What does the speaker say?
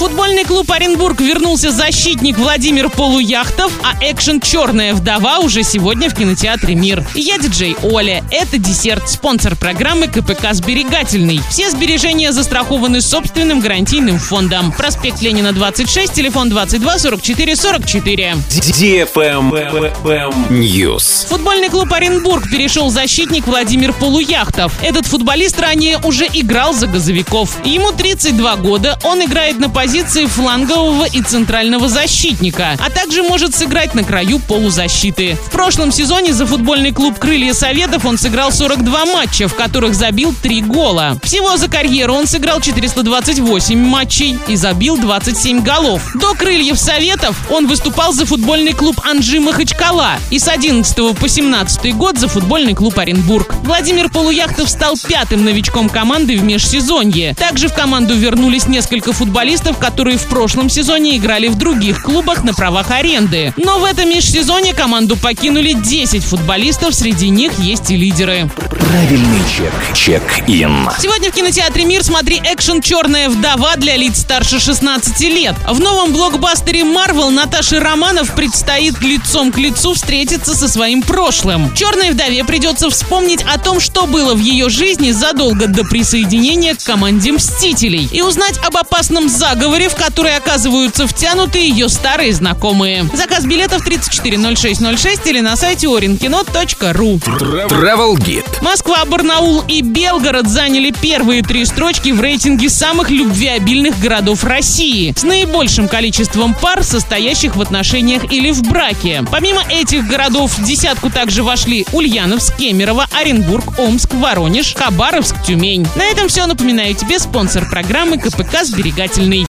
футбольный клуб Оренбург вернулся защитник Владимир Полуяхтов, а экшен «Черная вдова» уже сегодня в кинотеатре «Мир». Я диджей Оля. Это десерт, спонсор программы КПК «Сберегательный». Все сбережения застрахованы собственным гарантийным фондом. Проспект Ленина, 26, телефон 22 44 44. News. Футбольный клуб Оренбург перешел защитник Владимир Полуяхтов. Этот футболист ранее уже играл за газовиков. Ему 32 года, он играет на позиции флангового и центрального защитника, а также может сыграть на краю полузащиты. В прошлом сезоне за футбольный клуб «Крылья Советов» он сыграл 42 матча, в которых забил 3 гола. Всего за карьеру он сыграл 428 матчей и забил 27 голов. До «Крыльев Советов» он выступал за футбольный клуб «Анжи Махачкала» и с 11 по 17 год за футбольный клуб Оренбург. Владимир Полуяхтов стал пятым новичком команды в межсезонье. Также в команду вернулись несколько футболистов, которые в прошлом сезоне играли в других клубах на правах аренды. Но в этом межсезоне команду покинули 10 футболистов, среди них есть и лидеры. Правильный чек. Чек-ин. Сегодня в кинотеатре «Мир» смотри экшен «Черная вдова» для лиц старше 16 лет. В новом блокбастере Марвел Наташе Романов предстоит лицом к лицу встретиться со своим прошлым. «Черной вдове» придется вспомнить о том, что было в ее жизни задолго до присоединения к команде «Мстителей» и узнать об опасном заговоре, в который оказываются втянуты ее старые знакомые. Заказ билетов 340606 или на сайте orinkino.ru. Travel Guide. Москва, Барнаул и Белгород заняли первые три строчки в рейтинге самых любвеобильных городов России с наибольшим количеством пар, состоящих в отношениях или в браке. Помимо этих городов в десятку также вошли Ульяновск, Кемерово, Оренбург, Омск, Воронеж, Хабаровск, Тюмень. На этом все. Напоминаю тебе спонсор программы КПК «Сберегательный».